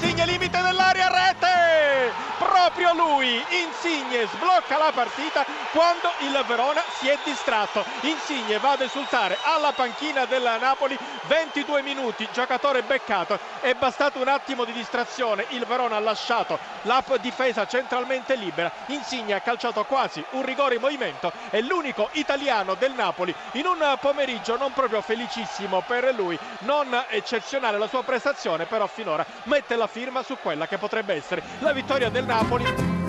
Signe límite proprio lui, Insigne, sblocca la partita quando il Verona si è distratto. Insigne va ad esultare alla panchina del Napoli, 22 minuti, giocatore beccato, è bastato un attimo di distrazione, il Verona ha lasciato la difesa centralmente libera, Insigne ha calciato quasi un rigore in movimento, è l'unico italiano del Napoli in un pomeriggio non proprio felicissimo per lui, non eccezionale la sua prestazione, però finora mette la firma su quella che potrebbe essere la vittoria del Napoli thank you